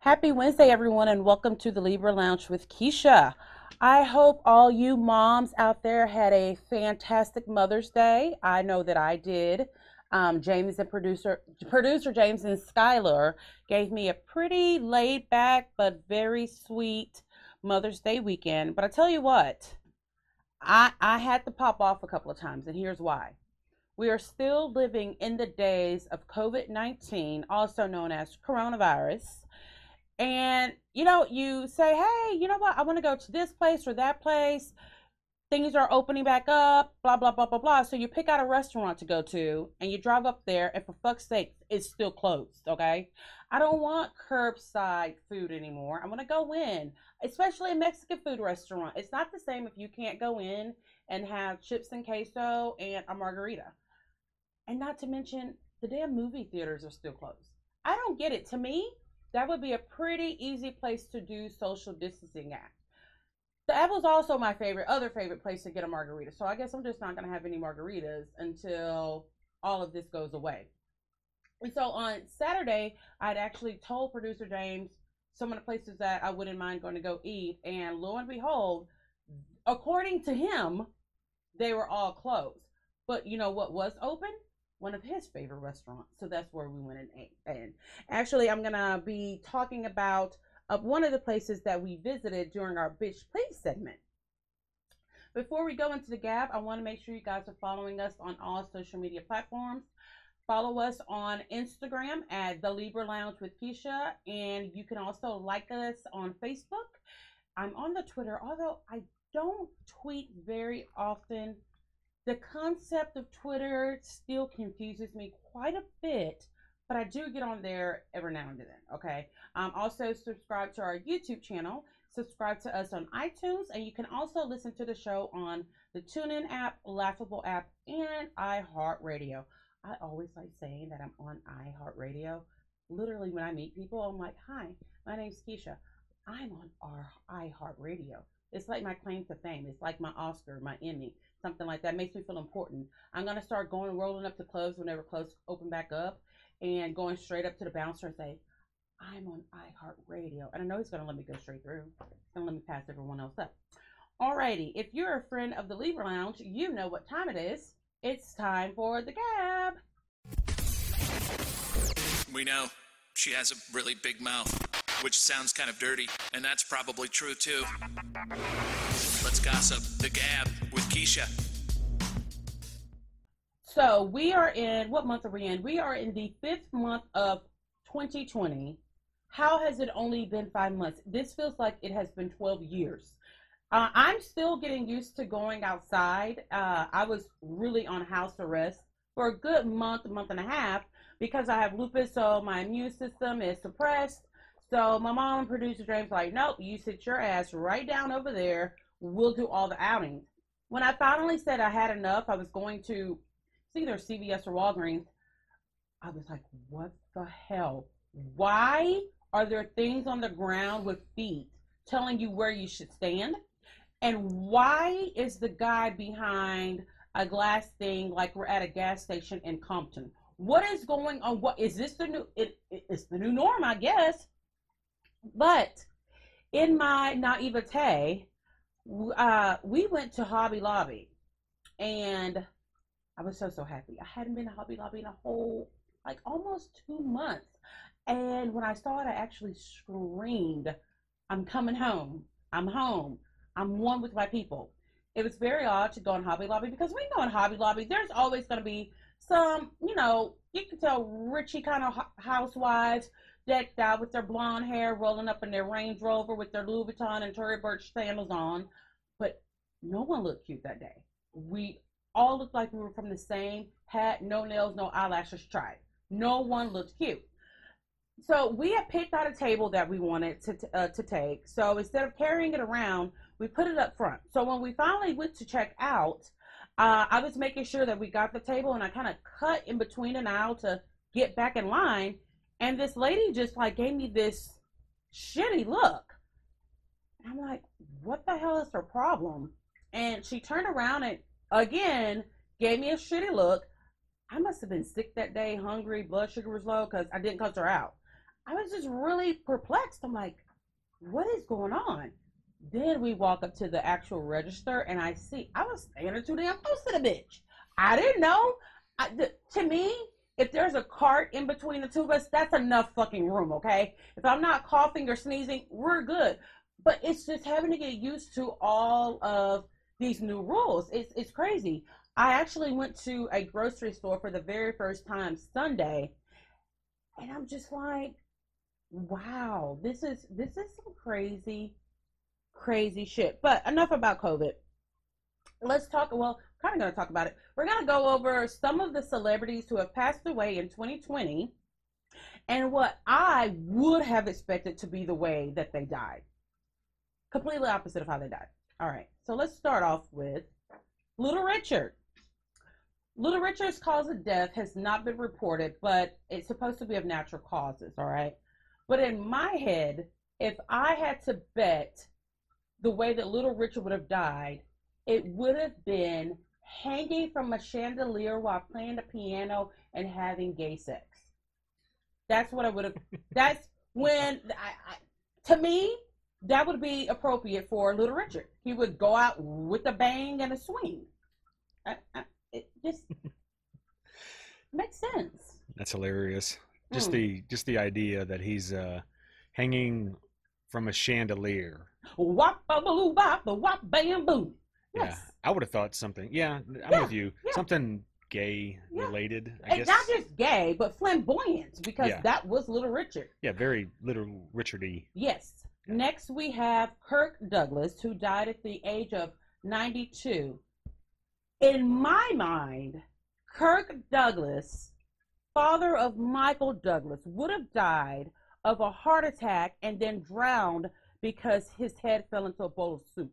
Happy Wednesday, everyone, and welcome to the Libra Lounge with Keisha. I hope all you moms out there had a fantastic Mother's Day. I know that I did. Um, James and producer producer James and Skylar gave me a pretty laid back but very sweet Mother's Day weekend. But I tell you what, I I had to pop off a couple of times, and here's why. We are still living in the days of COVID 19, also known as coronavirus. And, you know, you say, hey, you know what? I want to go to this place or that place. Things are opening back up, blah, blah, blah, blah, blah. So you pick out a restaurant to go to and you drive up there, and for fuck's sake, it's still closed, okay? I don't want curbside food anymore. I want to go in, especially a Mexican food restaurant. It's not the same if you can't go in and have chips and queso and a margarita. And not to mention, the damn movie theaters are still closed. I don't get it. To me, that would be a pretty easy place to do social distancing at. That was also my favorite, other favorite place to get a margarita. So I guess I'm just not going to have any margaritas until all of this goes away. And so on Saturday, I'd actually told producer James some of the places that I wouldn't mind going to go eat. And lo and behold, according to him, they were all closed. But you know what was open? One of his favorite restaurants. So that's where we went and ate. And actually, I'm gonna be talking about uh, one of the places that we visited during our bitch please segment. Before we go into the gab, I want to make sure you guys are following us on all social media platforms. Follow us on Instagram at the Libra Lounge with Keisha, and you can also like us on Facebook. I'm on the Twitter, although I don't tweet very often the concept of Twitter still confuses me quite a bit, but I do get on there every now and then. Okay. Um, also, subscribe to our YouTube channel. Subscribe to us on iTunes, and you can also listen to the show on the TuneIn app, Laughable app, and iHeartRadio. I always like saying that I'm on iHeartRadio. Literally, when I meet people, I'm like, "Hi, my name's Keisha. I'm on our iHeartRadio." It's like my claim to fame. It's like my Oscar, my Emmy something like that. Makes me feel important. I'm gonna start going rolling up to clubs whenever clubs open back up, and going straight up to the bouncer and say, "I'm on iHeartRadio," and I know he's gonna let me go straight through. He's gonna let me pass everyone else up. Alrighty, if you're a friend of the Libra Lounge, you know what time it is. It's time for the gab. We know she has a really big mouth, which sounds kind of dirty, and that's probably true too. Let's gossip. The Gab with Keisha. So we are in what month are we in? We are in the fifth month of 2020. How has it only been five months? This feels like it has been 12 years. Uh, I'm still getting used to going outside. Uh, I was really on house arrest for a good month, month and a half, because I have lupus, so my immune system is suppressed. So my mom and producer James like, nope, you sit your ass right down over there we'll do all the outings. When I finally said I had enough, I was going to see either CVS or Walgreens. I was like, what the hell? Why are there things on the ground with feet telling you where you should stand? And why is the guy behind a glass thing like we're at a gas station in Compton? What is going on? What is this the new? It, it, it's the new norm, I guess. But in my naivete, uh, we went to Hobby Lobby, and I was so so happy. I hadn't been to Hobby Lobby in a whole like almost two months, and when I saw it, I actually screamed, "I'm coming home! I'm home! I'm one with my people." It was very odd to go in Hobby Lobby because we know in Hobby Lobby there's always going to be some, you know, you can tell richy kind of housewives decked out with their blonde hair, rolling up in their Range Rover with their Louis Vuitton and Tory Burch sandals on. But no one looked cute that day. We all looked like we were from the same hat, no nails, no eyelashes tried. No one looked cute. So we had picked out a table that we wanted to, uh, to take. So instead of carrying it around, we put it up front. So when we finally went to check out, uh, I was making sure that we got the table and I kind of cut in between an aisle to get back in line. And this lady just like gave me this shitty look. And I'm like, what the hell is her problem? And she turned around and again gave me a shitty look. I must have been sick that day, hungry, blood sugar was low because I didn't cuss her out. I was just really perplexed. I'm like, what is going on? Then we walk up to the actual register, and I see I was standing too damn close to the bitch. I didn't know. I, to me, if there's a cart in between the two of us, that's enough fucking room, okay? If I'm not coughing or sneezing, we're good. But it's just having to get used to all of these new rules. It's it's crazy. I actually went to a grocery store for the very first time Sunday, and I'm just like, wow, this is this is some crazy, crazy shit. But enough about COVID. Let's talk. Well, kind of going to talk about it. We're going to go over some of the celebrities who have passed away in 2020 and what I would have expected to be the way that they died. Completely opposite of how they died. All right, so let's start off with Little Richard. Little Richard's cause of death has not been reported, but it's supposed to be of natural causes, all right? But in my head, if I had to bet the way that Little Richard would have died, it would have been hanging from a chandelier while playing the piano and having gay sex. That's what I would have. that's when I, I, to me that would be appropriate for Little Richard. He would go out with a bang and a swing. I, I, it just makes sense. That's hilarious. Just mm. the just the idea that he's uh, hanging from a chandelier. Wop a bop wop bam boom. Yes. Yeah, I would have thought something. Yeah, I'm yeah, with you. Yeah. Something gay yeah. related. I and guess. Not just gay, but flamboyant, because that was Little Richard. Yeah, very Little Richardy. Yes. Next, we have Kirk Douglas, who died at the age of 92. In my mind, Kirk Douglas, father of Michael Douglas, would have died of a heart attack and then drowned because his head fell into a bowl of soup.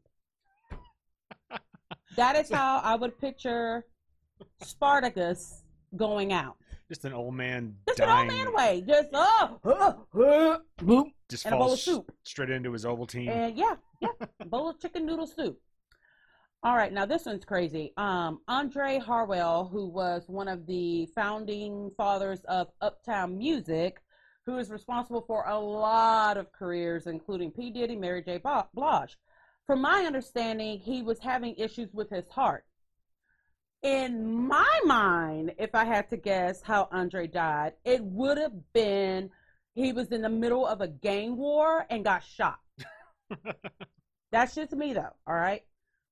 That is how I would picture Spartacus going out. Just an old man. Just dying. an old man way. Just oh, oh, oh boop. Just and a bowl of soup straight into his Ovaltine. And yeah, yeah, bowl of chicken noodle soup. All right, now this one's crazy. Um, Andre Harrell, who was one of the founding fathers of Uptown Music, who is responsible for a lot of careers, including P. Diddy, Mary J. Blige from my understanding, he was having issues with his heart. In my mind, if I had to guess how Andre died, it would have been he was in the middle of a gang war and got shot. That's just me, though. All right.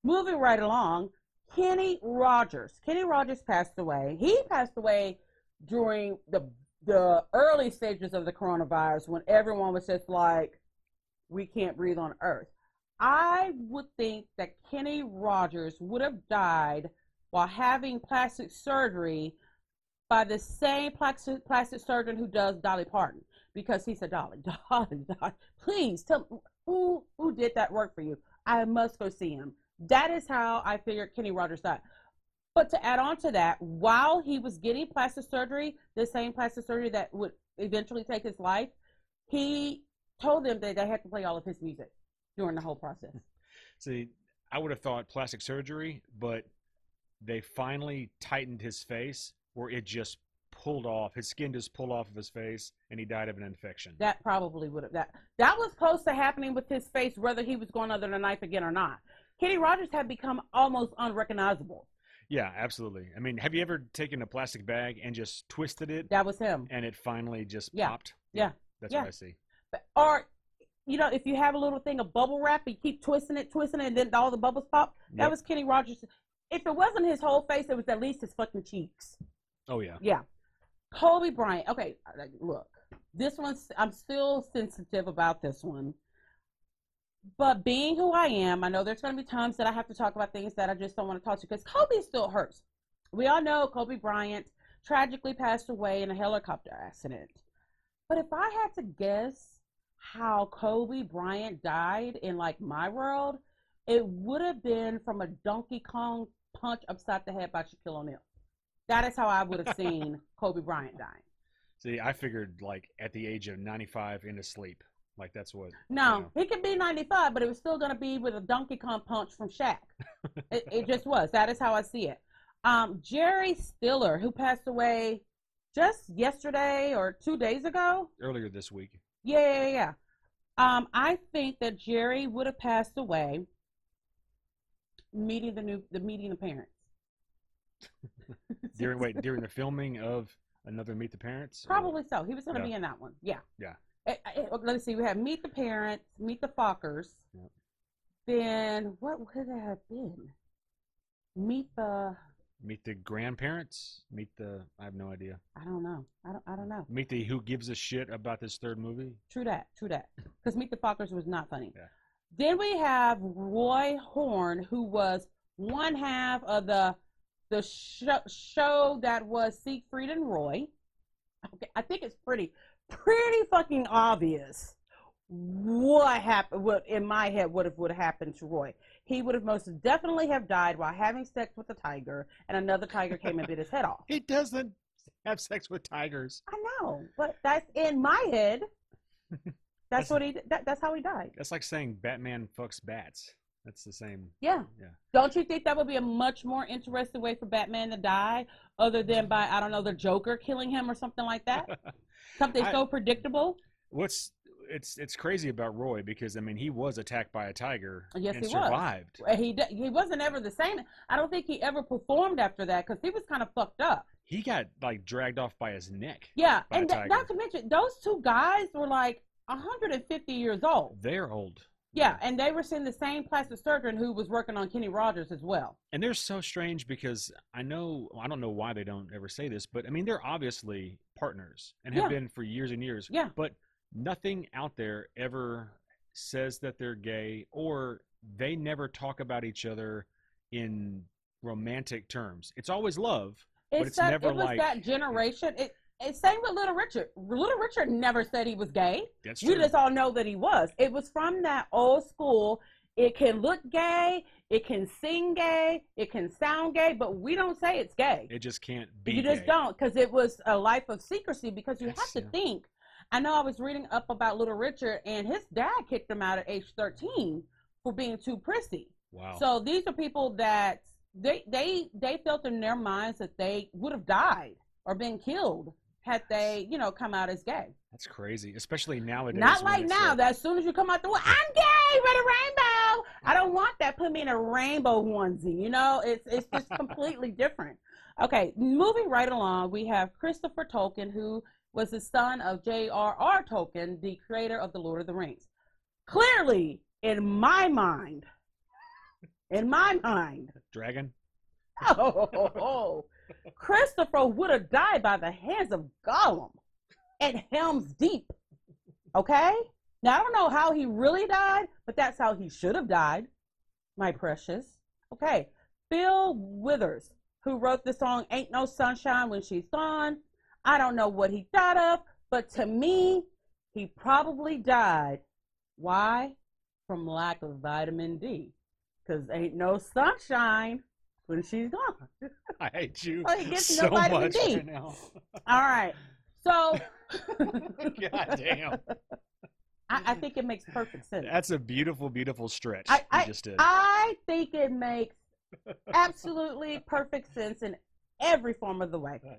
Moving right along, Kenny Rogers. Kenny Rogers passed away. He passed away during the the early stages of the coronavirus when everyone was just like, we can't breathe on Earth. I would think that Kenny Rogers would have died while having plastic surgery by the same plastic, plastic surgeon who does Dolly Parton because he said, Dolly, Dolly, Dolly, please tell who, who did that work for you. I must go see him. That is how I figured Kenny Rogers died. But to add on to that, while he was getting plastic surgery, the same plastic surgery that would eventually take his life, he told them that they had to play all of his music during the whole process. See, I would have thought plastic surgery, but they finally tightened his face where it just pulled off. His skin just pulled off of his face, and he died of an infection. That probably would have that. That was close to happening with his face, whether he was going under the knife again or not. Kenny Rogers had become almost unrecognizable. Yeah, absolutely. I mean, have you ever taken a plastic bag and just twisted it? That was him. And it finally just yeah. popped. Yeah. yeah. That's yeah. what I see. But, or you know, if you have a little thing of bubble wrap, and you keep twisting it, twisting it, and then all the bubbles pop. Yep. That was Kenny Rogers. If it wasn't his whole face, it was at least his fucking cheeks. Oh yeah. Yeah. Kobe Bryant. Okay, uh, look, this one's. I'm still sensitive about this one. But being who I am, I know there's going to be times that I have to talk about things that I just don't want to talk to because Kobe still hurts. We all know Kobe Bryant tragically passed away in a helicopter accident. But if I had to guess, how Kobe Bryant died in like my world, it would have been from a Donkey Kong punch upside the head by Shaquille O'Neal. That is how I would have seen Kobe Bryant dying. See, I figured like at the age of 95 into sleep. Like that's what. No, you know. he could be 95, but it was still going to be with a Donkey Kong punch from Shaq. it, it, just was. That is how I see it. Um, Jerry Stiller, who passed away just yesterday or two days ago. Earlier this week. Yeah, yeah, yeah. Um, I think that Jerry would have passed away meeting the new the meeting the parents. During wait, during the filming of another Meet the Parents? or- Probably so. He was going to Yeah. be in that one. Yeah. Yeah. Eh, eh, let's see. We have Meet the Parents, Meet the Fockers. Yep. Then what would it have been? Meet the. Meet the grandparents? Meet the I have no idea. I don't know. I don't. I don't know. Meet the who gives a shit about this third movie? True that. True that. Because Meet the Fockers was not funny. Yeah. Then we have Roy Horn, who was one half of the the show, show that was Siegfried and Roy. Okay, I think it's pretty pretty fucking obvious what happened. What in my head would have would have happened to Roy. He would have most definitely have died while having sex with a tiger, and another tiger came and bit his head off. He doesn't have sex with tigers. I know, but that's in my head. That's That's- what he. That, that's how he died. That's like saying Batman fucks bats. That's the same. Yeah. Yeah. Don't you think that would be a much more interesting way for Batman to die, other than by I don't know the Joker killing him or something like that? Something I- so predictable. What's it's it's crazy about Roy because I mean he was attacked by a tiger Yes, and he was. survived. He he wasn't ever the same. I don't think he ever performed after that because he was kind of fucked up. He got like dragged off by his neck. Yeah, and th- not to mention those two guys were like 150 years old. They're old. Yeah, and they were seeing the same plastic surgeon who was working on Kenny Rogers as well. And they're so strange because I know I don't know why they don't ever say this, but I mean they're obviously partners and have Yeah. been for years and years. Yeah. But nothing out there ever says that they're gay or they never talk about each other in romantic terms. It's always love. But It's, it's that never it was like- that generation. It, it's same with Little Richard. Little Richard never said he was gay. That's true. just all know that he was. It was from that old school. It can look gay, it can sing gay, it can sound gay, but we don't say it's gay. it just can't be. you just gay. don't because it was a life of secrecy because you have to yeah. think. I know I was reading up about Little Richard and his dad kicked him out at age 13 for being too prissy. Wow. So these are people that they they they felt in their minds that they would have died or been killed had they, you know, come out as gay. That's crazy, especially nowadays. Not like now. like- that as soon as you come out the way, I'm gay, red a rainbow. I don't want that. Put me in a rainbow onesie. You know, it's it's just completely different. Okay, moving right along, we have Christopher Tolkien, who was the son of J.R.R. Tolkien, the creator of the Lord of the Rings. Clearly, in my mind, in my mind, Dragon. oh, Christopher would have died by the hands of Gollum at Helm's Deep. Okay? Now, I don't know how he really died, but that's how he should have died, my precious. Okay. Bill Withers, who wrote the song Ain't No Sunshine When She's Gone. I don't know what he thought of, but to me, he probably died. Why? From lack of vitamin D. Because ain't no sunshine when she's gone. I hate you Oh, he gets no so vitamin much D. right now. All right. So God damn. I, I think it makes perfect sense. That's a beautiful, beautiful stretch I- you I- just did. I think it makes absolutely perfect sense in every form of the way.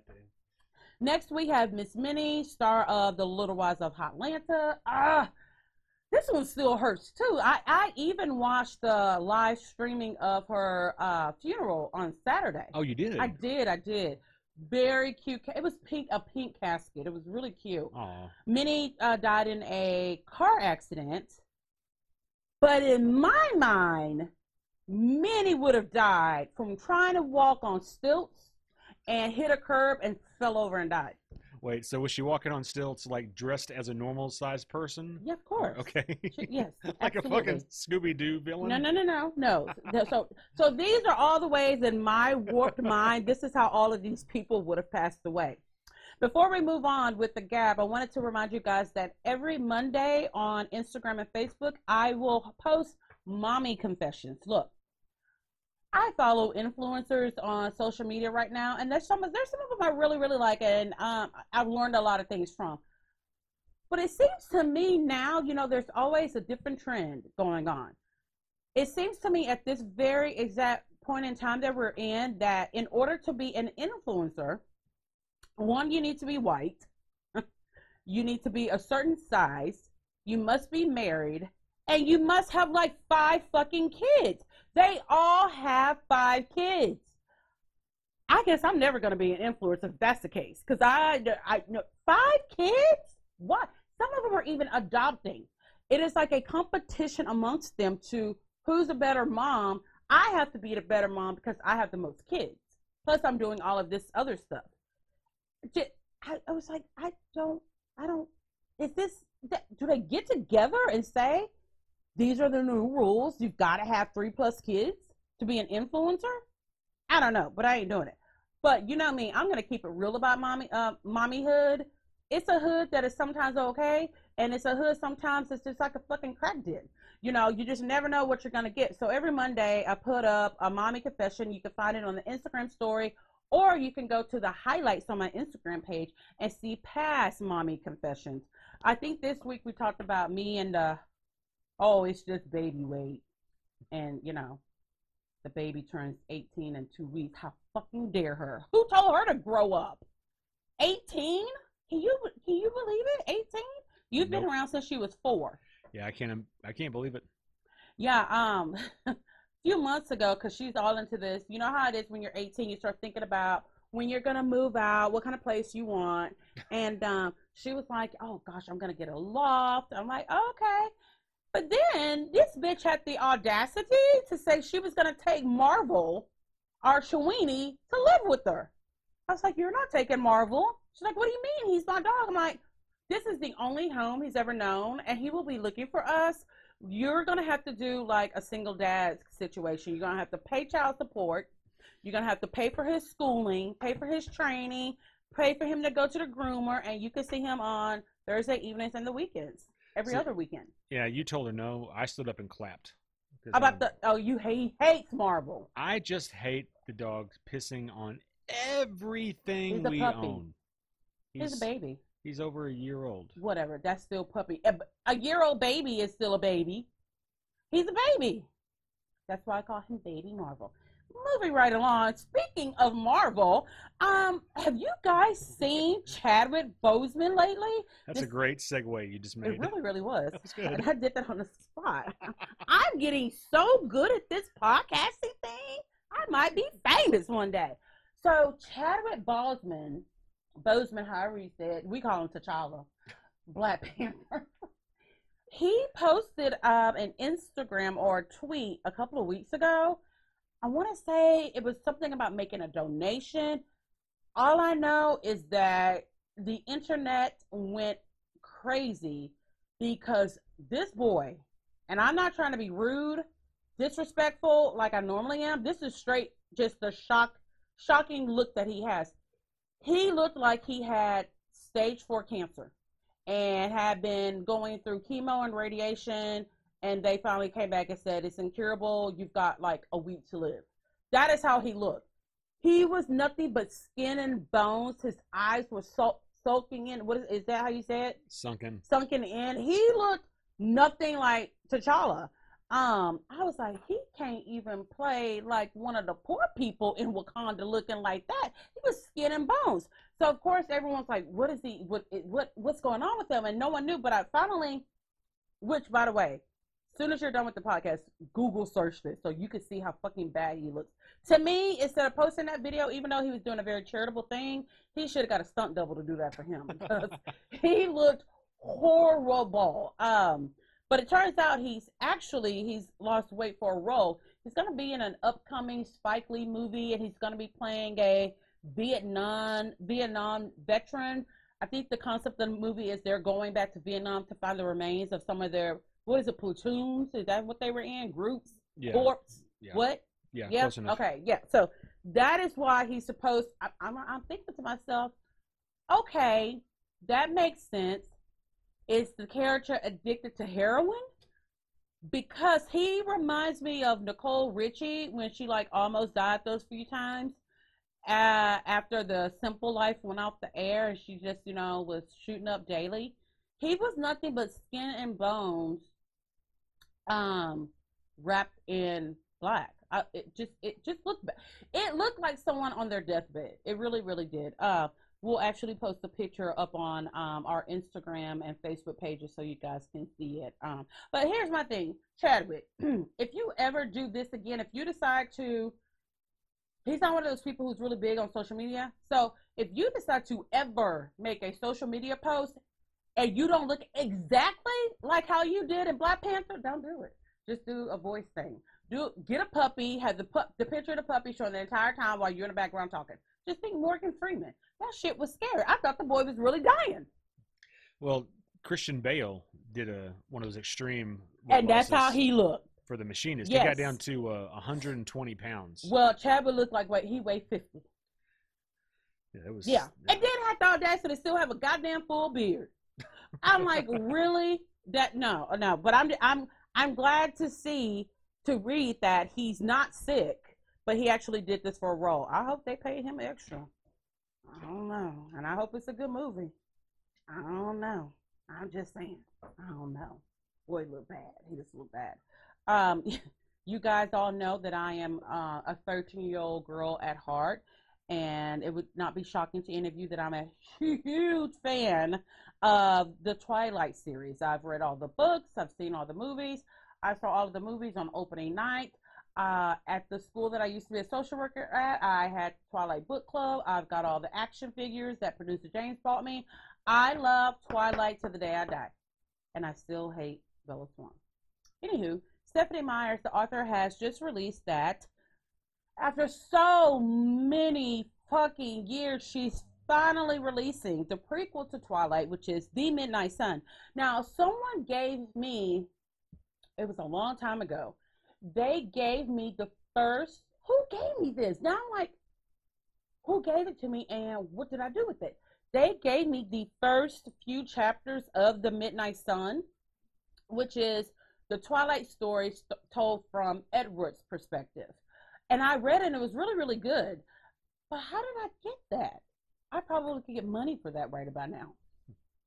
Next, we have Miss Minnie, star of The Little Wives of Hotlanta. Ah, this one still hurts too. I, I even watched the live streaming of her uh, funeral on Saturday. Oh, you did? I did, I did. Very cute. It was pink, a pink casket. It was really cute. Aw. Minnie uh, died in a car accident, but in my mind, Minnie would have died from trying to walk on stilts and hit a curb and fell over and died. Wait, so was she walking on stilts, like dressed as a normal sized person? Yeah, of course. Okay. She- yes, like absolutely. a fucking Scooby Doo villain? No, no, no, no, no. So, so these are all the ways in my warped mind. This is how all of these people would have passed away. Before we move on with the Gab, I wanted to remind you guys that every Monday on Instagram and Facebook, I will post mommy confessions. Look, I follow influencers on social media right now, and there's some there's some of them I really really like, and um, I've learned a lot of things from. But it seems to me now, you know, there's always a different trend going on. It seems to me at this very exact point in time that we're in that in order to be an influencer, one, you need to be white. you need to be a certain size. You must be married. And you must have like five fucking kids. They all have five kids. I guess I'm never going to be an influencer if that's the case. Because I, I know five kids? What? Some of them are even adopting. It is like a competition amongst them to who's a better mom. I have to be the better mom because I have the most kids. Plus, I'm doing all of this other stuff. I, I was like, I don't, I don't. Is this? Do they get together and say these are the new rules? You've got to have three plus kids to be an influencer. I don't know, but I ain't doing it. But you know me, I'm gonna keep it real about mommy, uh, mommyhood. It's a hood that is sometimes okay, and it's a hood sometimes it's just like a fucking crack den. You know, you just never know what you're gonna get. So every Monday, I put up a mommy confession. You can find it on the Instagram story, or you can go to the highlights on my Instagram page and see past mommy confessions. I think this week we talked about me and uh, oh, it's just baby weight, and you know, the baby turns 18 in two weeks. How fucking dare her? Who told her to grow up? 18? Can you can you believe it? 18? You've nope. been around since she was four. Yeah, I can't I can't believe it. Yeah, um, a few months ago, because she's all into this. You know how it is when you're 18, you start thinking about when you're gonna move out, what kind of place you want, and um, she was like, "Oh gosh, I'm gonna get a loft." I'm like, "Okay." But then this bitch had the audacity to say she was going to take Marvel, our Shawini, to live with her. I was like, You're not taking Marvel. She's like, What do you mean? He's my dog. I'm like, This is the only home he's ever known, and he will be looking for us. You're going to have to do like a single dad situation. You're going to have to pay child support. You're going to have to pay for his schooling, pay for his training, pay for him to go to the groomer, and you can see him on Thursday evenings and the weekends every so, other weekend. Yeah, you told her no. I stood up and clapped. How about the? Oh, you hate hates Marvel. I just hate the dog pissing on everything we puppy. own. He's, he's, a baby. He's over a year old. Whatever. That's still puppy. A year old baby is still a baby. He's a baby. That's why I call him Baby Marvel moving right along. Speaking of Marvel, um, have you guys seen Chadwick Boseman lately? That's this, a great segue you just made. It really, really was. Was I did that on the spot. I'm getting so good at this podcasting thing. I might be famous one day. So Chadwick Boseman, Boseman, however you said, we call him T'Challa, Black Panther. he posted um, an Instagram or a tweet a couple of weeks ago I want to say it was something about making a donation. All I know is that the internet went crazy because this boy, and I'm not trying to be rude, disrespectful like I normally am. This is straight just the shock shocking look that he has. He looked like he had stage 4 cancer and had been going through chemo and radiation and they finally came back and said it's incurable. You've got like a week to live. That is how he looked. He was nothing but skin and bones. His eyes were so, soaking in. What is, is that? How you say it? Sunken. Sunken in. He looked nothing like T'Challa. Um, I was like, he can't even play like one of the poor people in Wakanda looking like that. He was skin and bones. So of course everyone's like, what is he? What what what's going on with him? And no one knew. But I finally, which by the way, soon as you're done with the podcast, Google search this so you can see how fucking bad he looks. To me, instead of posting that video, even though he was doing a very charitable thing, he should have got a stunt double to do that for him he looked horrible. Um, but it turns out he's actually he's lost weight for a role. He's going to be in an upcoming Spike Lee movie, and he's going to be playing a Vietnam Vietnam veteran. I think the concept of the movie is they're going back to Vietnam to find the remains of some of their what is it, platoons? Is that what they were in? Groups? Yeah. Corps? Yeah. What? Yeah. Okay. Yeah. So that is why he's supposed. I, I'm, I'm thinking to myself, okay, that makes sense. Is the character addicted to heroin? Because he reminds me of Nicole Richie when she like almost died those few times. Uh, after the Simple Life went off the air and she just, you know, was shooting up daily. He was nothing but skin and bones um, wrapped in black. I, it just it just looked it looked like someone on their deathbed. It really really did. Uh, we'll actually post a picture up on um, our Instagram and Facebook pages so you guys can see it. Um, but here's my thing, Chadwick. if you ever do this again, if you decide to, he's not one of those people who's really big on social media. So if you decide to ever make a social media post and you don't look exactly like how you did in Black Panther, don't do it. Just do a voice thing. Do get a puppy, have the pu- the picture of the puppy showing the entire time while you're in the background talking. Just think Morgan Freeman. That shit was scary. I thought the boy was really dying. Well, Christian Bale did a one of those extreme, and that's how he looked. for the machinist. He got down to uh, 120 pounds. Well, Chadwick looked like wait, he weighed fifty. yeah, it was. Yeah, and then had the audacity to still have a goddamn full beard. I'm like, really? That no, no. But I'm I'm I'm glad to see to read that he's not sick, but he actually did this for a role. I hope they paid him extra. I don't know, and I hope it's a good movie. I don't know. I'm just saying. I don't know. Boy, look bad. He just looked bad. Um, you guys all know that I am uh, a 13 year old girl at heart, and it would not be shocking to any of you that I'm a huge fan of the Twilight series. I've read all the books, I've seen all the movies. I saw all of the movies on opening night. Uh, at the school that I used to be a social worker at, I had Twilight Book Club. I've got all the action figures that producer James bought me. I love Twilight to the day I die, and I still hate Bella Swan. Anywho, Stephenie Myers, the author, has just released that after so many fucking years, she's finally releasing the prequel to Twilight, which is The Midnight Sun. Now, someone gave me, it was a long time ago, they gave me the first, who gave me this? Now I'm like, who gave it to me and what did I do with it? They gave me the first few chapters of The Midnight Sun, which is the Twilight story st- told from Edward's perspective. And I read it and it was really, really good. But how did I get that? I probably could get money for that right about now.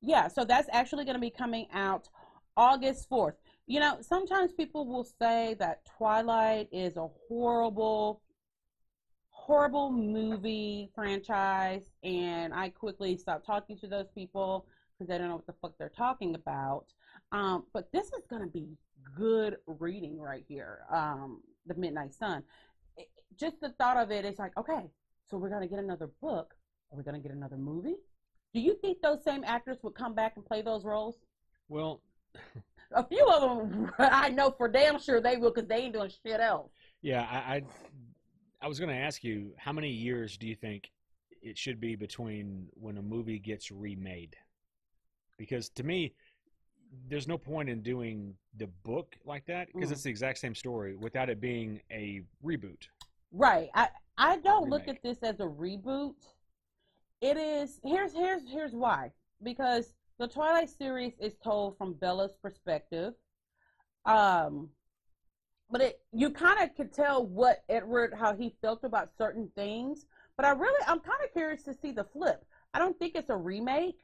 Yeah, so that's actually going to be coming out August 4th. You know, sometimes people will say that Twilight is a horrible, horrible movie franchise, and I quickly stop talking to those people because they don't know what the fuck they're talking about. Um, but this is going to be good reading right here. Um, the Midnight Sun. It- just the thought of it is like, okay, so we're going to get another book. Are we going to get another movie? Do you think those same actors would come back and play those roles? Well, A few of them, I know for damn sure they will because they ain't doing shit else. yeah, I, I, I was going to ask you, how many years do you think it should be between when a movie gets remade? Because to me, there's no point in doing the book like that because Mm. it's the exact same story without it being a reboot. Right. I I don't look at this as a reboot. It is here's here's here's why. Because the Twilight series is told from Bella's perspective. Um but it you kind of could tell what Edward how he felt about certain things, but I really I'm kind of curious to see the flip. I don't think it's a remake.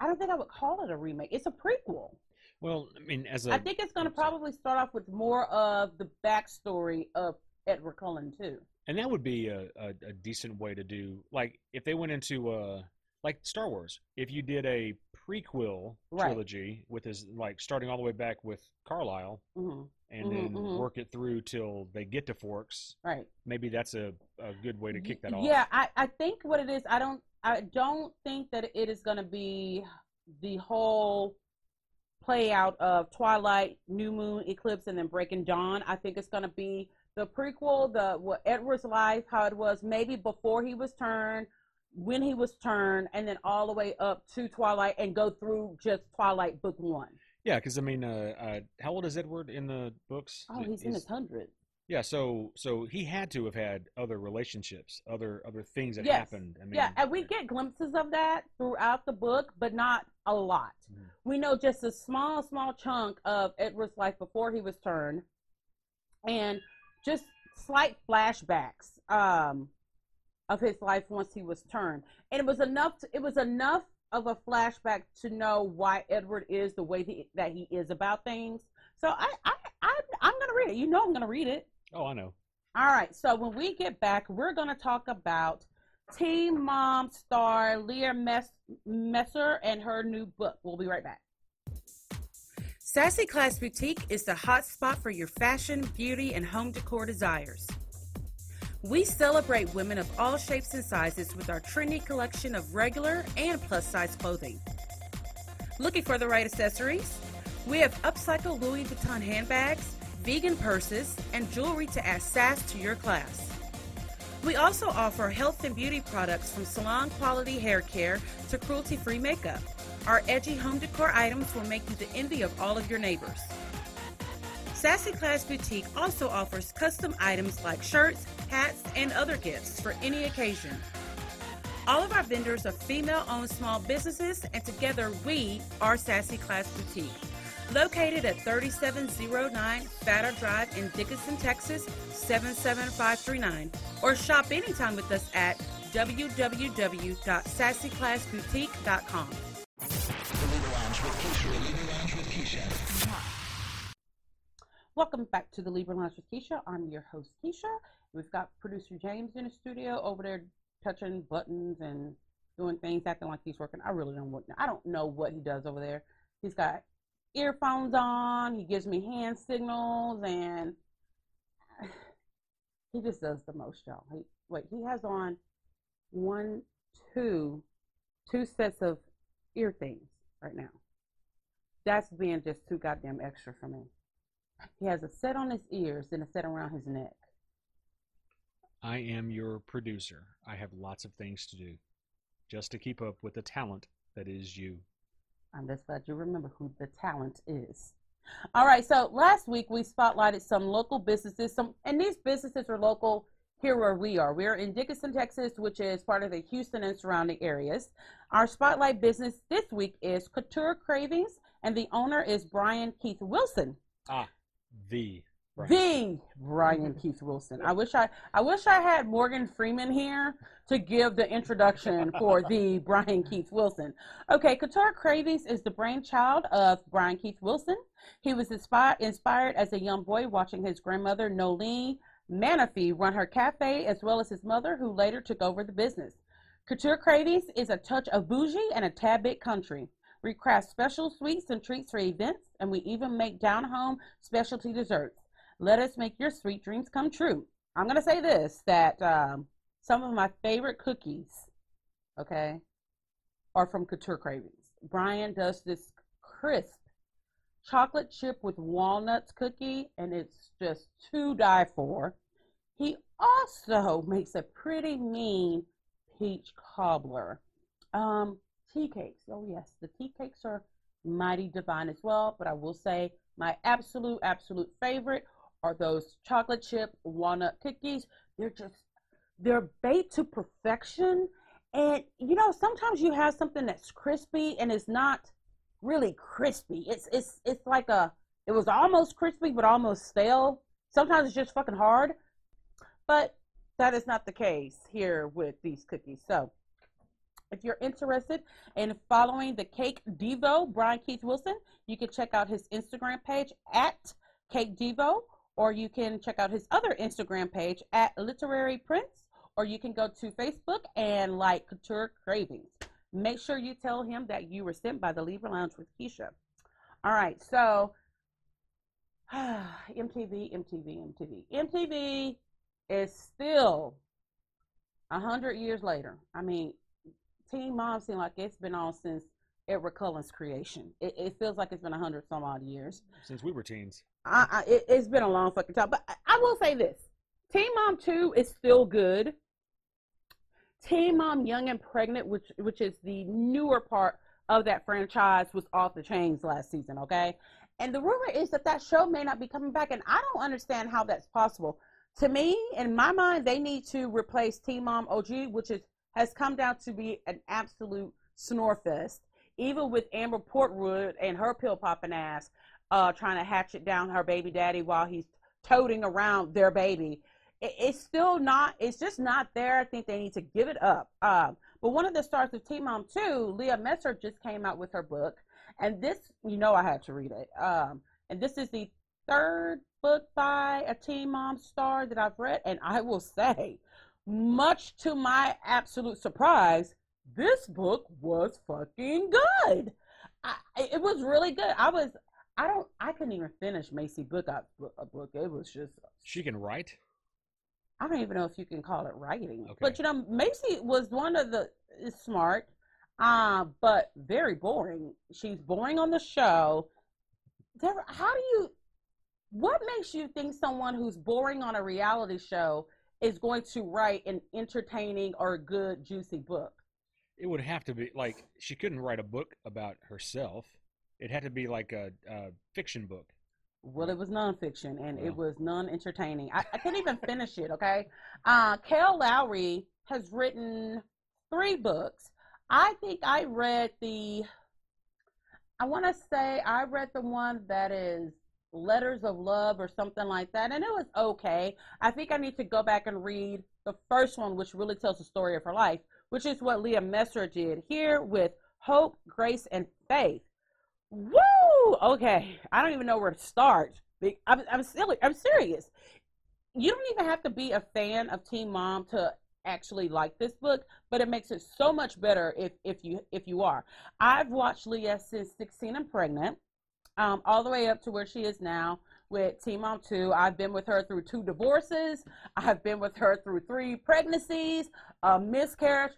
I don't think I would call it a remake. It's a prequel. Well, I mean, as a I think it's going to probably start off with more of the backstory of Edward Cullen too. And that would be a, a, a decent way to do like if they went into uh like Star Wars. If you did a prequel Right. trilogy with his like starting all the way back with Carlisle hmm and Mhm, then mhm. work it through till they get to Forks, Right. maybe that's a, a good way to kick that off. Yeah, I, I think what it is, I don't I don't think that it is going to be the whole play out of Twilight, New Moon, Eclipse, and then Breaking Dawn. I think it's going to be the prequel, the what Edward's life, how it was maybe before he was turned, when he was turned, and then all the way up to Twilight and go through just Twilight book one. Yeah, because I mean, uh, uh, how old is Edward in the books? Oh, he's in his hundreds. Yeah, so so he had to have had other relationships, other other things that Yes. happened. I mean, yeah, and we get glimpses of that throughout the book, but not a lot. Mhm. We know just a small, small chunk of Edward's life before he was turned, and just slight flashbacks um, of his life once he was turned. And it was enough. To, it was enough of a flashback to know why Edward is the way he, that he is about things. So I, I, I, I'm gonna read it. You know, I'm gonna read it. Oh, I know. All right. So when we get back, we're going to talk about Teen Mom star Leah Mess- Messer and her new book. We'll be right back. Sassy Class Boutique is the hot spot for your fashion, beauty, and home decor desires. We celebrate women of all shapes and sizes with our trendy collection of regular and plus size clothing. Looking for the right accessories? We have upcycled Louis Vuitton handbags, vegan purses, and jewelry to add sass to your class. We also offer health and beauty products from salon quality hair care to cruelty free makeup. Our edgy home decor items will make you the envy of all of your neighbors. Sassy Class Boutique also offers custom items like shirts, hats, and other gifts for any occasion. All of our vendors are female owned small businesses, and together we are Sassy Class Boutique. Located at 3709 Fatter Drive in Dickinson, Texas 77539, or shop anytime with us at www.sassyclassboutique.com. Welcome back to the Libra Lounge with Keisha. I'm your host, Keisha. We've got producer James in the studio over there touching buttons and doing things, acting like he's working. I really don't want, I don't know what he does over there. He's got earphones on, he gives me hand signals, and he just does the most, y'all. He, wait, he has on one, two, two sets of ear things right now. That's being just too goddamn extra for me. He has a set on his ears and a set around his neck. I am your producer. I have lots of things to do just to keep up with the talent that is you. I'm just glad you remember who the talent is. All right, so last week we spotlighted some local businesses, some and these businesses are local here where we are. We're in Dickinson, Texas, which is part of the Houston and surrounding areas. Our spotlight business this week is Couture Cravings, and the owner is Brian Keith Wilson. Ah, the. Brian. The Brian mm-hmm. Keith Wilson. I wish I I wish I had Morgan Freeman here to give the introduction for the Brian Keith Wilson. Okay, Couture Cravings is the brainchild of Brian Keith Wilson. He was inspired inspired as a young boy watching his grandmother Nolene Manafee run her cafe as well as his mother who later took over the business. Couture Cravings is a touch of bougie and a tad bit country. We craft special sweets and treats for events, and we even make down home specialty desserts. Let us make your sweet dreams come true. I'm going to say this that um, some of my favorite cookies, okay, are from Couture Cravings. Brian does this crisp chocolate chip with walnuts cookie, and it's just to die for. He also makes a pretty mean peach cobbler. Um, tea cakes. Oh, yes, the tea cakes are mighty divine as well, but I will say my absolute, absolute favorite are those chocolate chip walnut cookies. They're just, they're baked to perfection. And, you know, sometimes you have something that's crispy and it's not really crispy. It's, it's, it's like a, it was almost crispy, but almost stale. Sometimes it's just fucking hard. But that is not the case here with these cookies. So, if you're interested in following the Cake Devo, Brian Keith Wilson, you can check out his Instagram page at Cake Devo, or you can check out his other Instagram page at Literary Prince, or you can go to Facebook and like Couture Cravings. Make sure you tell him that you were sent by the Libra Lounge with Keisha. All right, so MTV, MTV, MTV. MTV is still a hundred years later. I mean, Teen Mom seems like it's been on since Edward Cullen's creation. It, it feels like it's been a hundred some odd years. Since we were teens. I, I, it, has been a long fucking time. But I, I will say this: Teen Mom Two is still good. Teen Mom Young and Pregnant, which which is the newer part of that franchise, was off the chains last season. Okay, and the rumor is that that show may not be coming back, and I don't understand how that's possible. To me, in my mind, they need to replace Teen Mom OG, which is has come down to be an absolute snore fest. Even with Amber Portwood and her pill popping ass, uh, trying to hatchet down her baby daddy while he's toting around their baby. It, it's still not. It's just not there. I think they need to give it up. Um, but one of the stars of Teen Mom 2, Leah Messer, just came out with her book, and this, you know, I had to read it. Um, and this is the third book by a Teen Mom star that I've read, and I will say, much to my absolute surprise, this book was fucking good. I, it was really good. I was, I don't, I couldn't even finish Maci Bookout book. It was just. She can write. I don't even know if you can call it writing, Okay. but you know, Maci was one of the is smart, uh, but very boring. She's boring on the show. Deborah, how do you? What makes you think someone who's boring on a reality show is going to write an entertaining or good, juicy book? It would have to be like she couldn't write a book about herself. It had to be like a, a fiction book. Well, it was nonfiction and it was non-entertaining. I, I couldn't even finish it. Okay, uh, Kail Lowry has written three books. I think I read the. I want to say I read the one that is Letters of Love or something like that, and it was okay. I think I need to go back and read the first one, which really tells the story of her life, which is what Leah Messer did here with Hope, Grace, and Faith. Woo! Okay, I don't even know where to start. I'm, I'm silly. I'm serious. You don't even have to be a fan of Teen Mom to actually like this book, but it makes it so much better if if you if you are. I've watched Leah since 16 and pregnant, um, all the way up to where she is now with Teen Mom 2. I've been with her through two divorces. I've been with her through three pregnancies, a miscarriage,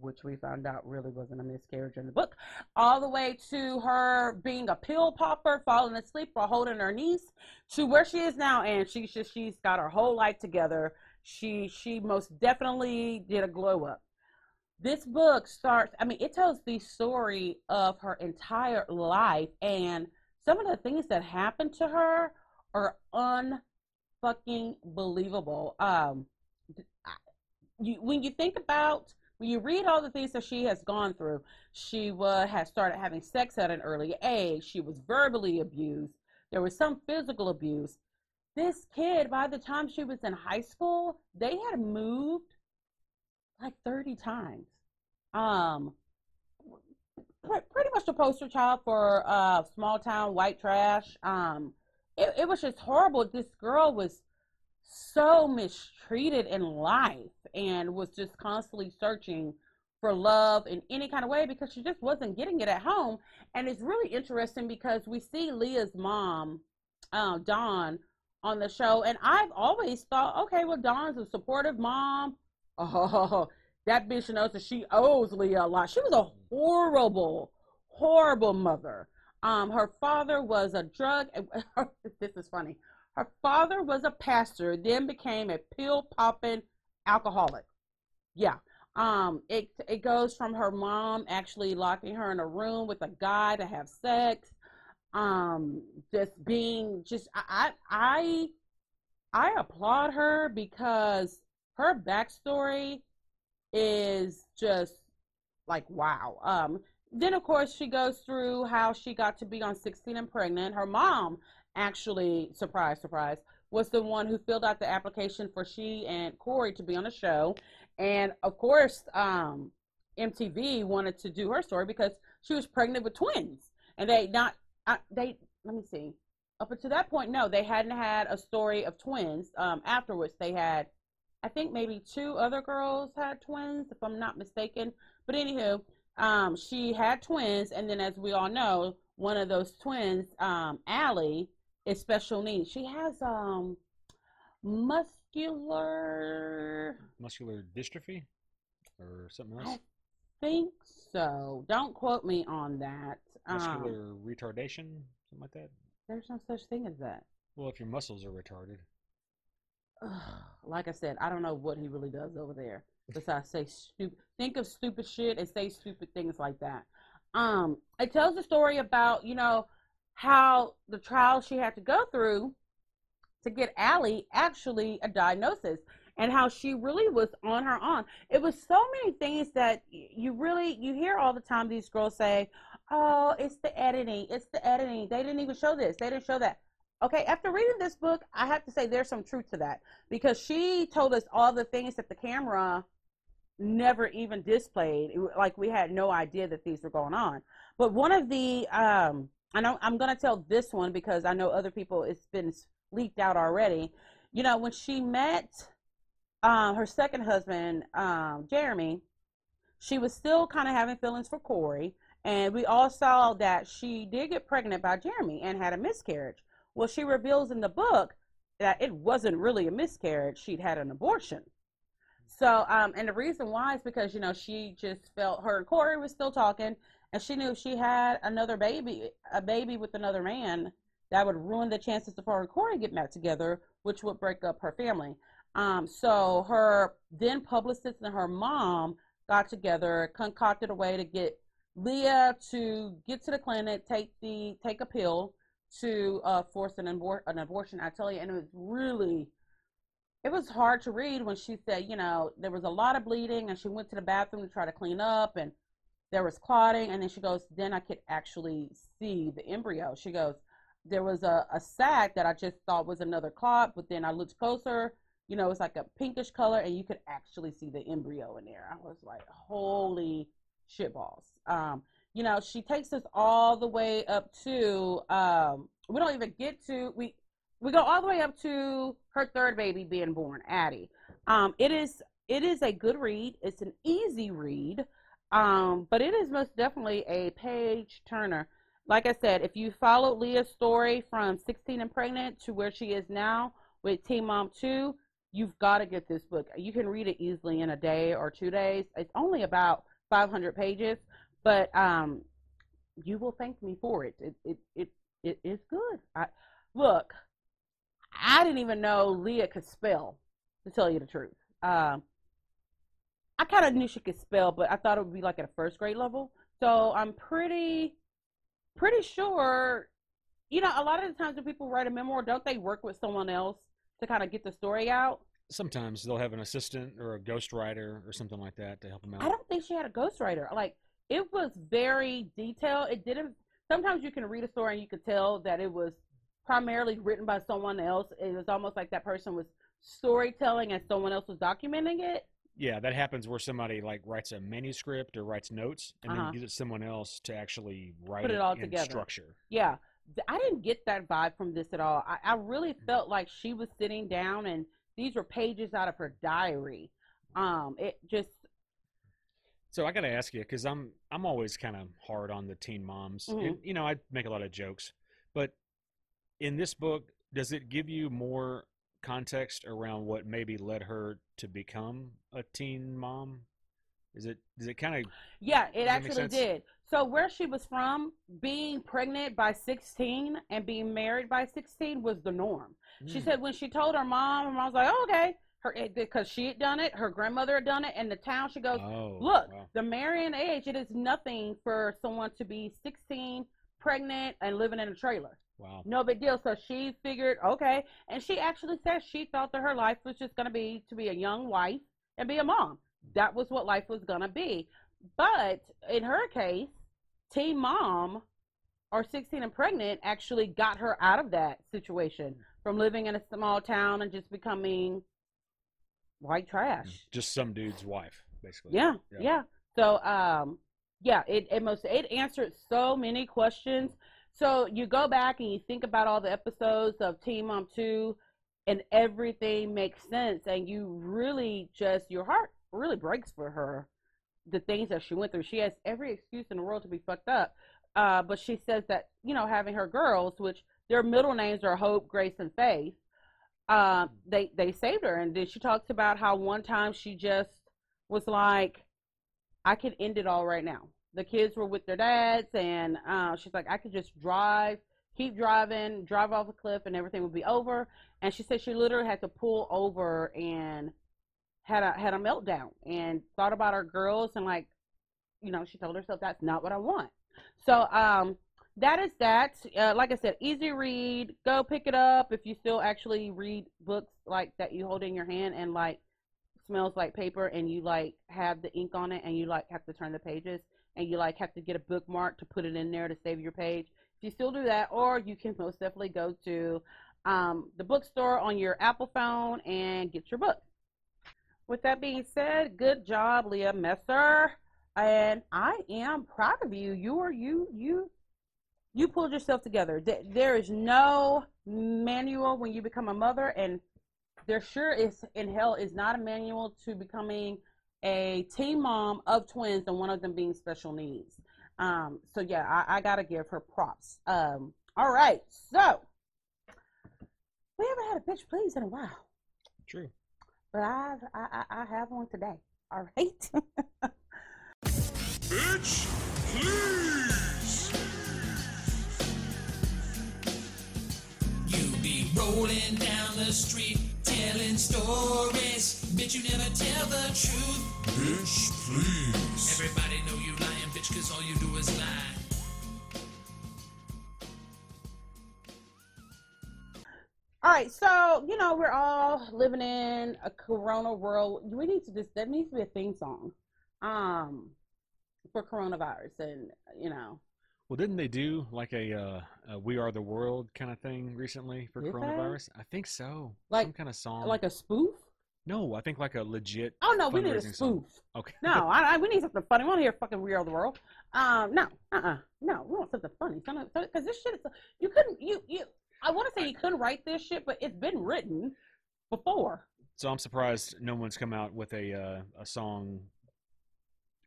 which we found out really wasn't a miscarriage in the book all the way to her being a pill popper, falling asleep while holding her niece, to where she is now, and she's just she's got her whole life together. She she most definitely did a glow up. This book starts. I mean, it tells the story of her entire life, and some of the things that happened to her are unfucking believable. Um, you when you think about when you read all the things that she has gone through, she was has started having sex at an early age. She was verbally abused. There was some physical abuse. This kid, by the time she was in high school, they had moved like 30 times. Um, pre- pretty much the poster child for uh, small town white trash. Um, it, it was just horrible. This girl was so mistreated in life and was just constantly searching for love in any kind of way because she just wasn't getting it at home. And it's really interesting because we see Leah's mom, uh, Dawn, on the show, and I've always thought, okay, well, Dawn's a supportive mom. Oh, that bitch knows that she owes Leah a lot. She was a horrible, horrible mother. Um, her father was a drug. This is funny. Her father was a pastor, then became a pill popping alcoholic. Yeah. Um, it it goes from her mom actually locking her in a room with a guy to have sex. Um, just being just I I I, applaud her because her backstory is just like wow. Um, then of course she goes through how she got to be on 16 and pregnant. Her mom actually, surprise, surprise, was the one who filled out the application for she and Corey to be on the show. And of course, um, MTV wanted to do her story because she was pregnant with twins, and they not they. Let me see. Up until that point, no, they hadn't had a story of twins. Um, afterwards, they had, I think maybe two other girls had twins, if I'm not mistaken. But anywho, um, she had twins, and then as we all know, one of those twins, um, Allie, is special needs. She has um muscular Muscular dystrophy or something else? I think so. Don't quote me on that. Um, Muscular retardation, something like that. there's no such thing as that. Well, if your muscles are retarded. like I said, I don't know what he really does over there. Besides say stupid, think of stupid shit and say stupid things like that. Um, it tells the story about you know how the trial she had to go through to get Allie actually a diagnosis and how she really was on her own. It was so many things that you really you hear all the time these girls say, "Oh, it's the editing. It's the editing. They didn't even show this. They didn't show that." Okay, after reading this book, I have to say there's some truth to that because she told us all the things that the camera never even displayed. It Like we had no idea that these were going on. But one of the um I know I'm gonna tell this one because I know other people it's been leaked out already. You know, when she met um, her second husband, um, Jeremy, she was still kind of having feelings for Corey. And we all saw that she did get pregnant by Jeremy and had a miscarriage. Well, she reveals in the book that it wasn't really a miscarriage, she'd had an abortion. So, um, and the reason why is because, you know, she just felt her and Corey was still talking, and she knew if she had another baby, a baby with another man, that would ruin the chances of her and Corey getting back together, which would break up her family. Um, so her then publicist and her mom got together, concocted a way to get Leah to get to the clinic, take the take a pill to uh, force an, abor- an abortion. I tell you, and it was really, it was hard to read when she said, you know, there was a lot of bleeding, and she went to the bathroom to try to clean up, and there was clotting, and then she goes, then I could actually see the embryo. She goes, there was a, a sac that I just thought was another clot, but then I looked closer, you know, it's like a pinkish color, and you could actually see the embryo in there. I was like, holy shit balls. Um, you know, she takes us all the way up to um, we don't even get to we we go all the way up to her third baby being born, Addie. Um, it is it is a good read. It's an easy read, um, but it is most definitely a page turner. Like I said, if you follow Leah's story from 16 and pregnant to where she is now with Teen Mom 2, you've got to get this book. You can read it easily in a day or two days. It's only about 500 pages, but um, you will thank me for it. It it it, it is good. I, look, I didn't even know Leah could spell. To tell you the truth, um, I kind of knew she could spell, but I thought it would be like at a first grade level. So I'm pretty pretty sure. You know, a lot of the times when people write a memoir, don't they work with someone else to kind of get the story out? Sometimes they'll have an assistant or a ghostwriter or something like that to help them out. I don't think she had a ghostwriter. Like it was very detailed. It didn't. Sometimes you can read a story and you could tell that it was primarily written by someone else. It was almost like that person was storytelling and someone else was documenting it. Yeah, that happens where somebody like writes a manuscript or writes notes and Uh-huh. then gives it someone else to actually write Put it it, all together. structure. Yeah, I didn't get that vibe from this at all. I, I really felt like she was sitting down and these were pages out of her diary. Um, it just So I got to ask you because I'm I'm always kind of hard on the teen moms. Mhm. And, you know, I make a lot of jokes, in this book, does it give you more context around what maybe led her to become a teen mom? Is it does it kind of Yeah, it Does that make actually did. So where she was from, being pregnant by 16 and being married by 16 was the norm. She Mm. said when she told her mom, her mom was like, oh, "Okay," her because she had done it, her grandmother had done it, and the town she goes, Oh, "Look, wow. the marrying age, it is nothing for someone to be 16, pregnant, and living in a trailer. Wow. No big deal." So she figured, okay, and she actually said she thought that her life was just going to be to be a young wife and be a mom. That was what life was going to be. But in her case, teen mom or 16 and pregnant actually got her out of that situation from living in a small town and just becoming white trash. Just some dude's wife, basically. Yeah, Yeah. yeah. So, um, yeah, it, it most it answered so many questions. So you go back and you think about all the episodes of Teen Mom Two, and everything makes sense, and you really just your heart really breaks for her, the things that she went through. She has every excuse in the world to be fucked up, uh, but she says that you know having her girls, which their middle names are Hope, Grace, and Faith, uh, they they saved her, and then she talks about how one time she just was like, I could end it all right now. The kids were with their dads, and uh, she's like, I could just drive, keep driving, drive off a cliff, and everything would be over. And she said she literally had to pull over and had a had a meltdown and thought about her girls and like, you know, she told herself that's not what I want. So um, that is that. Uh, like I said, easy read. Go pick it up if you still actually read books like that you hold in your hand and like smells like paper and you like have the ink on it and you like have to turn the pages and you like have to get a bookmark to put it in there to save your page. If you still do that, or you can most definitely go to um, the bookstore on your Apple phone and get your book. With that being said, good job, Leah Messer, and I am proud of you. You are you you you pulled yourself together. Th- There is no manual when you become a mother, and there sure is in hell is not a manual to becoming a teen mom of twins and one of them being special needs. Um, so yeah, I, I gotta give her props. Um, all right, so we haven't had a bitch please in a while, True. but I've I, I, I have one today. All right. Bitch, please. You be rolling down the street telling stories. Bitch, you never tell the truth. Bitch, please. Everybody know you lying, bitch, cause all you do is lie. All right, so you know we're all living in a corona world. We need to just that needs to be a theme song, um, for coronavirus, and you know, Well, didn't they do like a, uh, a "We Are the World" kind of thing recently for Did they? coronavirus? I think so. Like- Some kind of song. like a spoof. No, I think like a legit. Oh no, we need a fundraising song. spoof. Okay. No, I, I, we need something funny. We want to hear fucking We Are the World. Um, no, uh, uh no, we want something funny. Because this shit is you couldn't you you. I want to say you couldn't write this shit, but it's been written before. So I'm surprised no one's come out with a uh, a song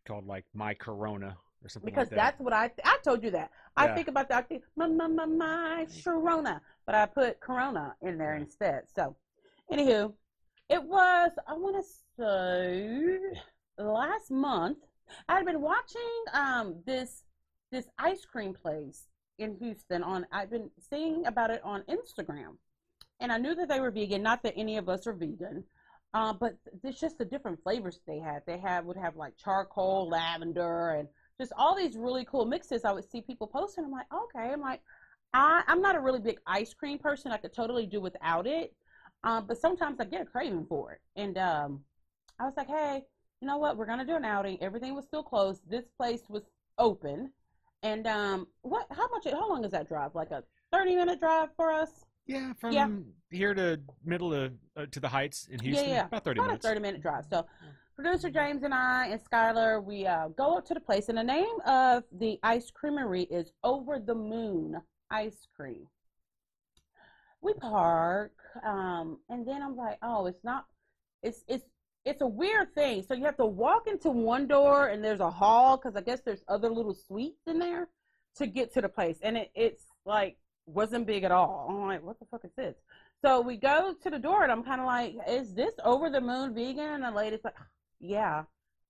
called like "My Corona" or something because like that. that's what I I told you that I think about that. I think my my my my Sharona, but I put Corona in there Right. instead. So, anywho, it was I want to say last month. I had been watching um this this ice cream place in Houston on. I've been seeing about it on Instagram, and I knew that they were vegan. Not that any of us are vegan. Uh, but it's just the different flavors they had. They had would have like charcoal, lavender, and just all these really cool mixes I would see people posting. I'm like, okay. I'm like, I, I'm not a really big ice cream person. I could totally do without it. Um, but sometimes I get a craving for it. And um, I was like, hey, you know what? We're going to do an outing. Everything was still closed. This place was open. And um, what? How much? How long is that drive? Like a 30 minute drive for us? yeah, from Yeah. here to middle of uh, to the Heights in Houston, yeah. yeah. about thirty About minutes. a 30 minute drive. So, producer James and I and Skylar, we uh, go up to the place, and the name of the ice creamery is Over the Moon Ice Cream. We park, um, and then I'm like, oh, it's not, it's it's it's a weird thing. So you have to walk into one door, and there's a hall because I guess there's other little suites in there to get to the place, and it, it's like wasn't big at all. I'm like, what the fuck is this? So we go to the door, and I'm kind of like, "Is this over the moon vegan?" And the lady's like, "Yeah."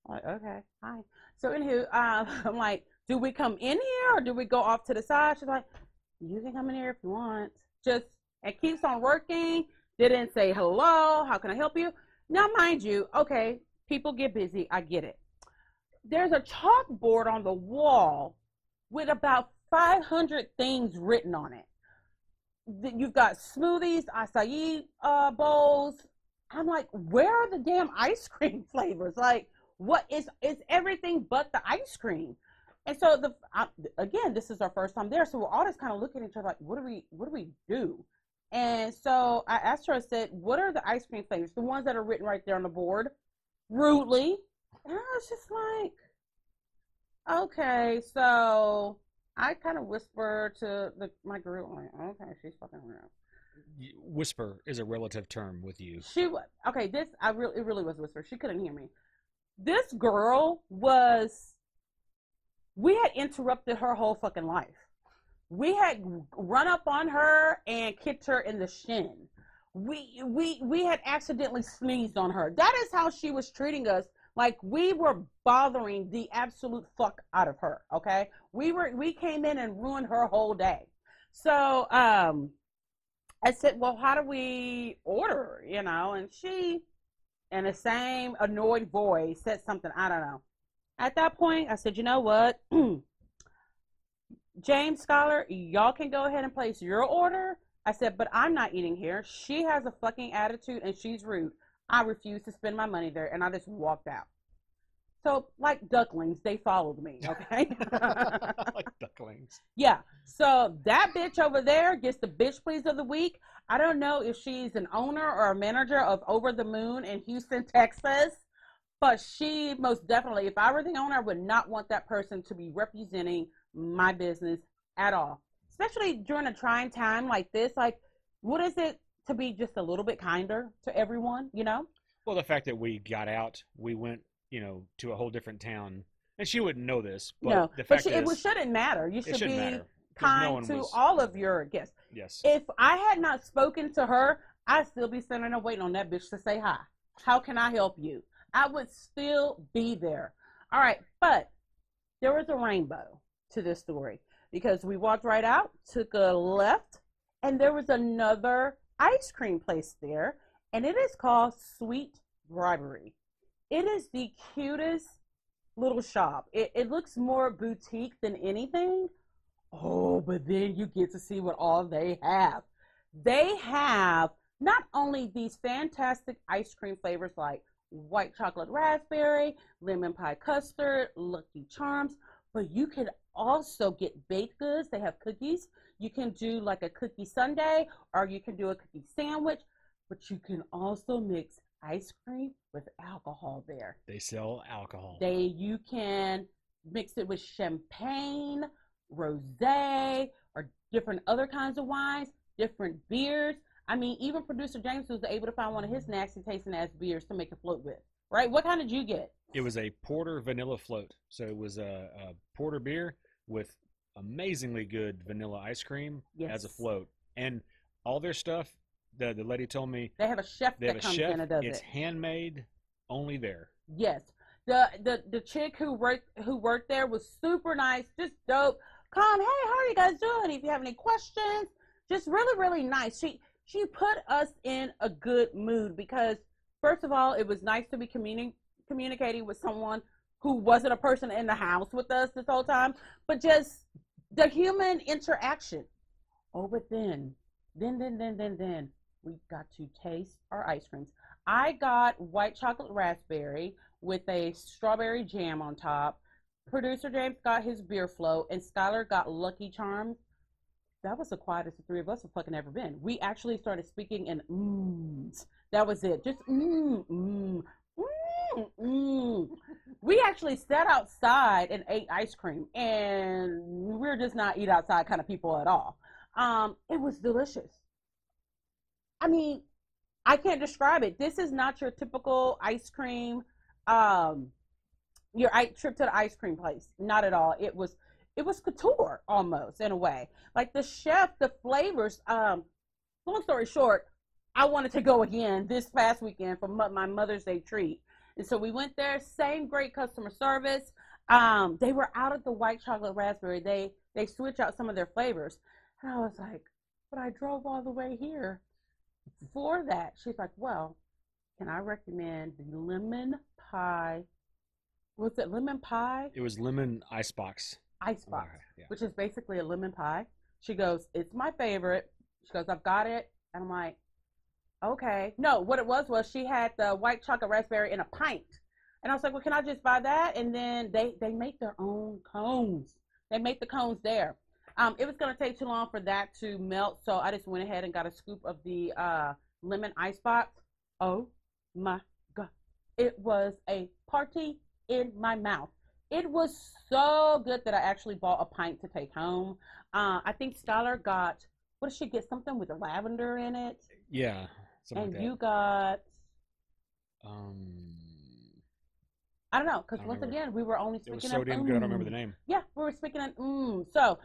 I'm like, okay, hi. So anywho, um, I'm like, "Do we come in here or do we go off to the side?" She's like, "You can come in here if you want." Just it keeps on working. Didn't say hello. How can I help you? Now, mind you, okay, people get busy. I get it. There's a chalkboard on the wall with about 500 things written on it you've got smoothies, acai uh, bowls. I'm like, where are the damn ice cream flavors? Like, what is is everything but the ice cream? And so the I, again, this is our first time there, so we're all just kind of looking at each other like, what do we what do we do? And so I asked her, I said, what are the ice cream flavors? The ones that are written right there on the board, rudely. And I was just like, okay, so I kind of whisper to the my group, like, okay, she's fucking around. Whisper is a relative term with you. She was okay. This I really it really was a whisper. She couldn't hear me. This girl was. We had interrupted her whole fucking life. We had run up on her and kicked her in the shin. We we we had accidentally sneezed on her. That is how she was treating us. Like we were bothering the absolute fuck out of her. Okay, we were we came in and ruined her whole day. So um, I said, well, how do we order? You know, and she, in the same annoyed voice, said something. I don't know. At that point, I said, you know what? James Skylar, y'all can go ahead and place your order. I said, but I'm not eating here. She has a fucking attitude and she's rude. I refuse to spend my money there. And I just walked out. So, like ducklings, they followed me, okay? like ducklings. Yeah. So that bitch over there gets the bitch please of the week. I don't know if she's an owner or a manager of Over the Moon in Houston, Texas, but she most definitely, if I were the owner, I would not want that person to be representing my business at all. Especially during a trying time like this. Like, what is it to be just a little bit kinder to everyone, you know? Well, the fact that we got out, we went, you know, to a whole different town, and she wouldn't know this, but no, the but fact she, it shouldn't matter. You should be matter. no kind one to was- all of your guests. Yes. If I had not spoken to her, I'd still be sitting there waiting on that bitch to say hi. How can I help you? I would still be there. All right, but there was a rainbow to this story because we walked right out, took a left, and there was another ice cream place there, and it is called Sweet Bribery. It is the cutest little shop. It, it looks more boutique than anything. Oh, but then you get to see what all they have. They have not only these fantastic ice cream flavors like white chocolate raspberry, lemon pie custard, Lucky Charms, but you can also get baked goods. They have cookies. You can do like a cookie sundae or you can do a cookie sandwich, but you can also mix ice cream with alcohol there. They sell alcohol. They you can mix it with champagne, rosé, or different other kinds of wines, different beers. I mean, even producer James was able to find one of his nasty tasting ass beers to make a float with. Right? What kind did you get? It was a porter vanilla float. So it was a, a porter beer with amazingly good vanilla ice cream as a float. And all their stuff, the, the lady told me, They have a chef they have that a comes chef. in and does It's it. handmade, only there. Yes. The, the the chick who worked who worked there was super nice, just dope. Come, hey, how are you guys doing? If you have any questions, just really, really nice. She she put us in a good mood because first of all, it was nice to be communi- communicating with someone who wasn't a person in the house with us this whole time, but just the human interaction. Oh, but then, then, then, then, then, then, we got to taste our ice creams. I got white chocolate raspberry with a strawberry jam on top. Producer James got his beer float, and Skylar got Lucky Charms. That was the quietest the three of us have fucking ever been. We actually started speaking in mms. That was it. Just mm, mm, mm, mm. We actually sat outside and ate ice cream, and we're just not eat outside kind of people at all. Um, it was delicious. I mean, I can't describe it. This is not your typical ice cream, um, your i- trip to the ice cream place. Not at all. It was, it was couture almost in a way. Like the chef, the flavors. Um, long story short, I wanted to go again this past weekend for my Mother's Day treat, and so we went there. Same great customer service. Um, they were out of the white chocolate raspberry. They they switch out some of their flavors, and I was like, but I drove all the way here for that. She's like, well, can I recommend the lemon pie? Was it lemon pie It was lemon icebox. icebox, Yeah. which is basically a lemon pie? She goes, it's my favorite. She goes, I've got it. And I'm like, okay. No, what it was was she had the white chocolate raspberry in a pint. And I was like, well, can I just buy that? And then they, they make their own cones. They make the cones there. Um, it was going to take too long for that to melt. So I just went ahead and got a scoop of the uh, lemon ice box. Oh my God. It was a party in my mouth. It was so good that I actually bought a pint to take home. Uh, I think Skylar got, what did she get? Something with lavender in it. Yeah. Something and like you got, um, I don't know, because once remember. again, we were only it was speaking so damn good. I don't remember the mm. name. Yeah, we were speaking in mm. So,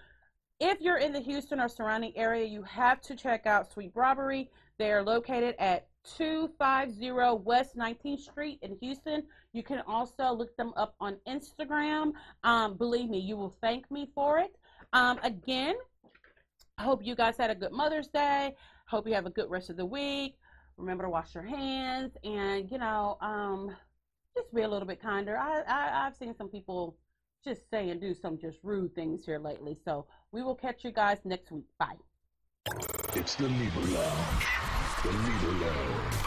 if you're in the Houston or surrounding area, you have to check out Sweet Bribery. They are located at 250 West 19th Street in Houston. You can also look them up on Instagram. Um, believe me, you will thank me for it. Um, again, I hope you guys had a good Mother's Day. Hope you have a good rest of the week. Remember to wash your hands and, you know, um, just be a little bit kinder. I, I I've seen some people just say and do some just rude things here lately. So we will catch you guys next week. Bye. It's the Libra Lounge. The Libra Lounge.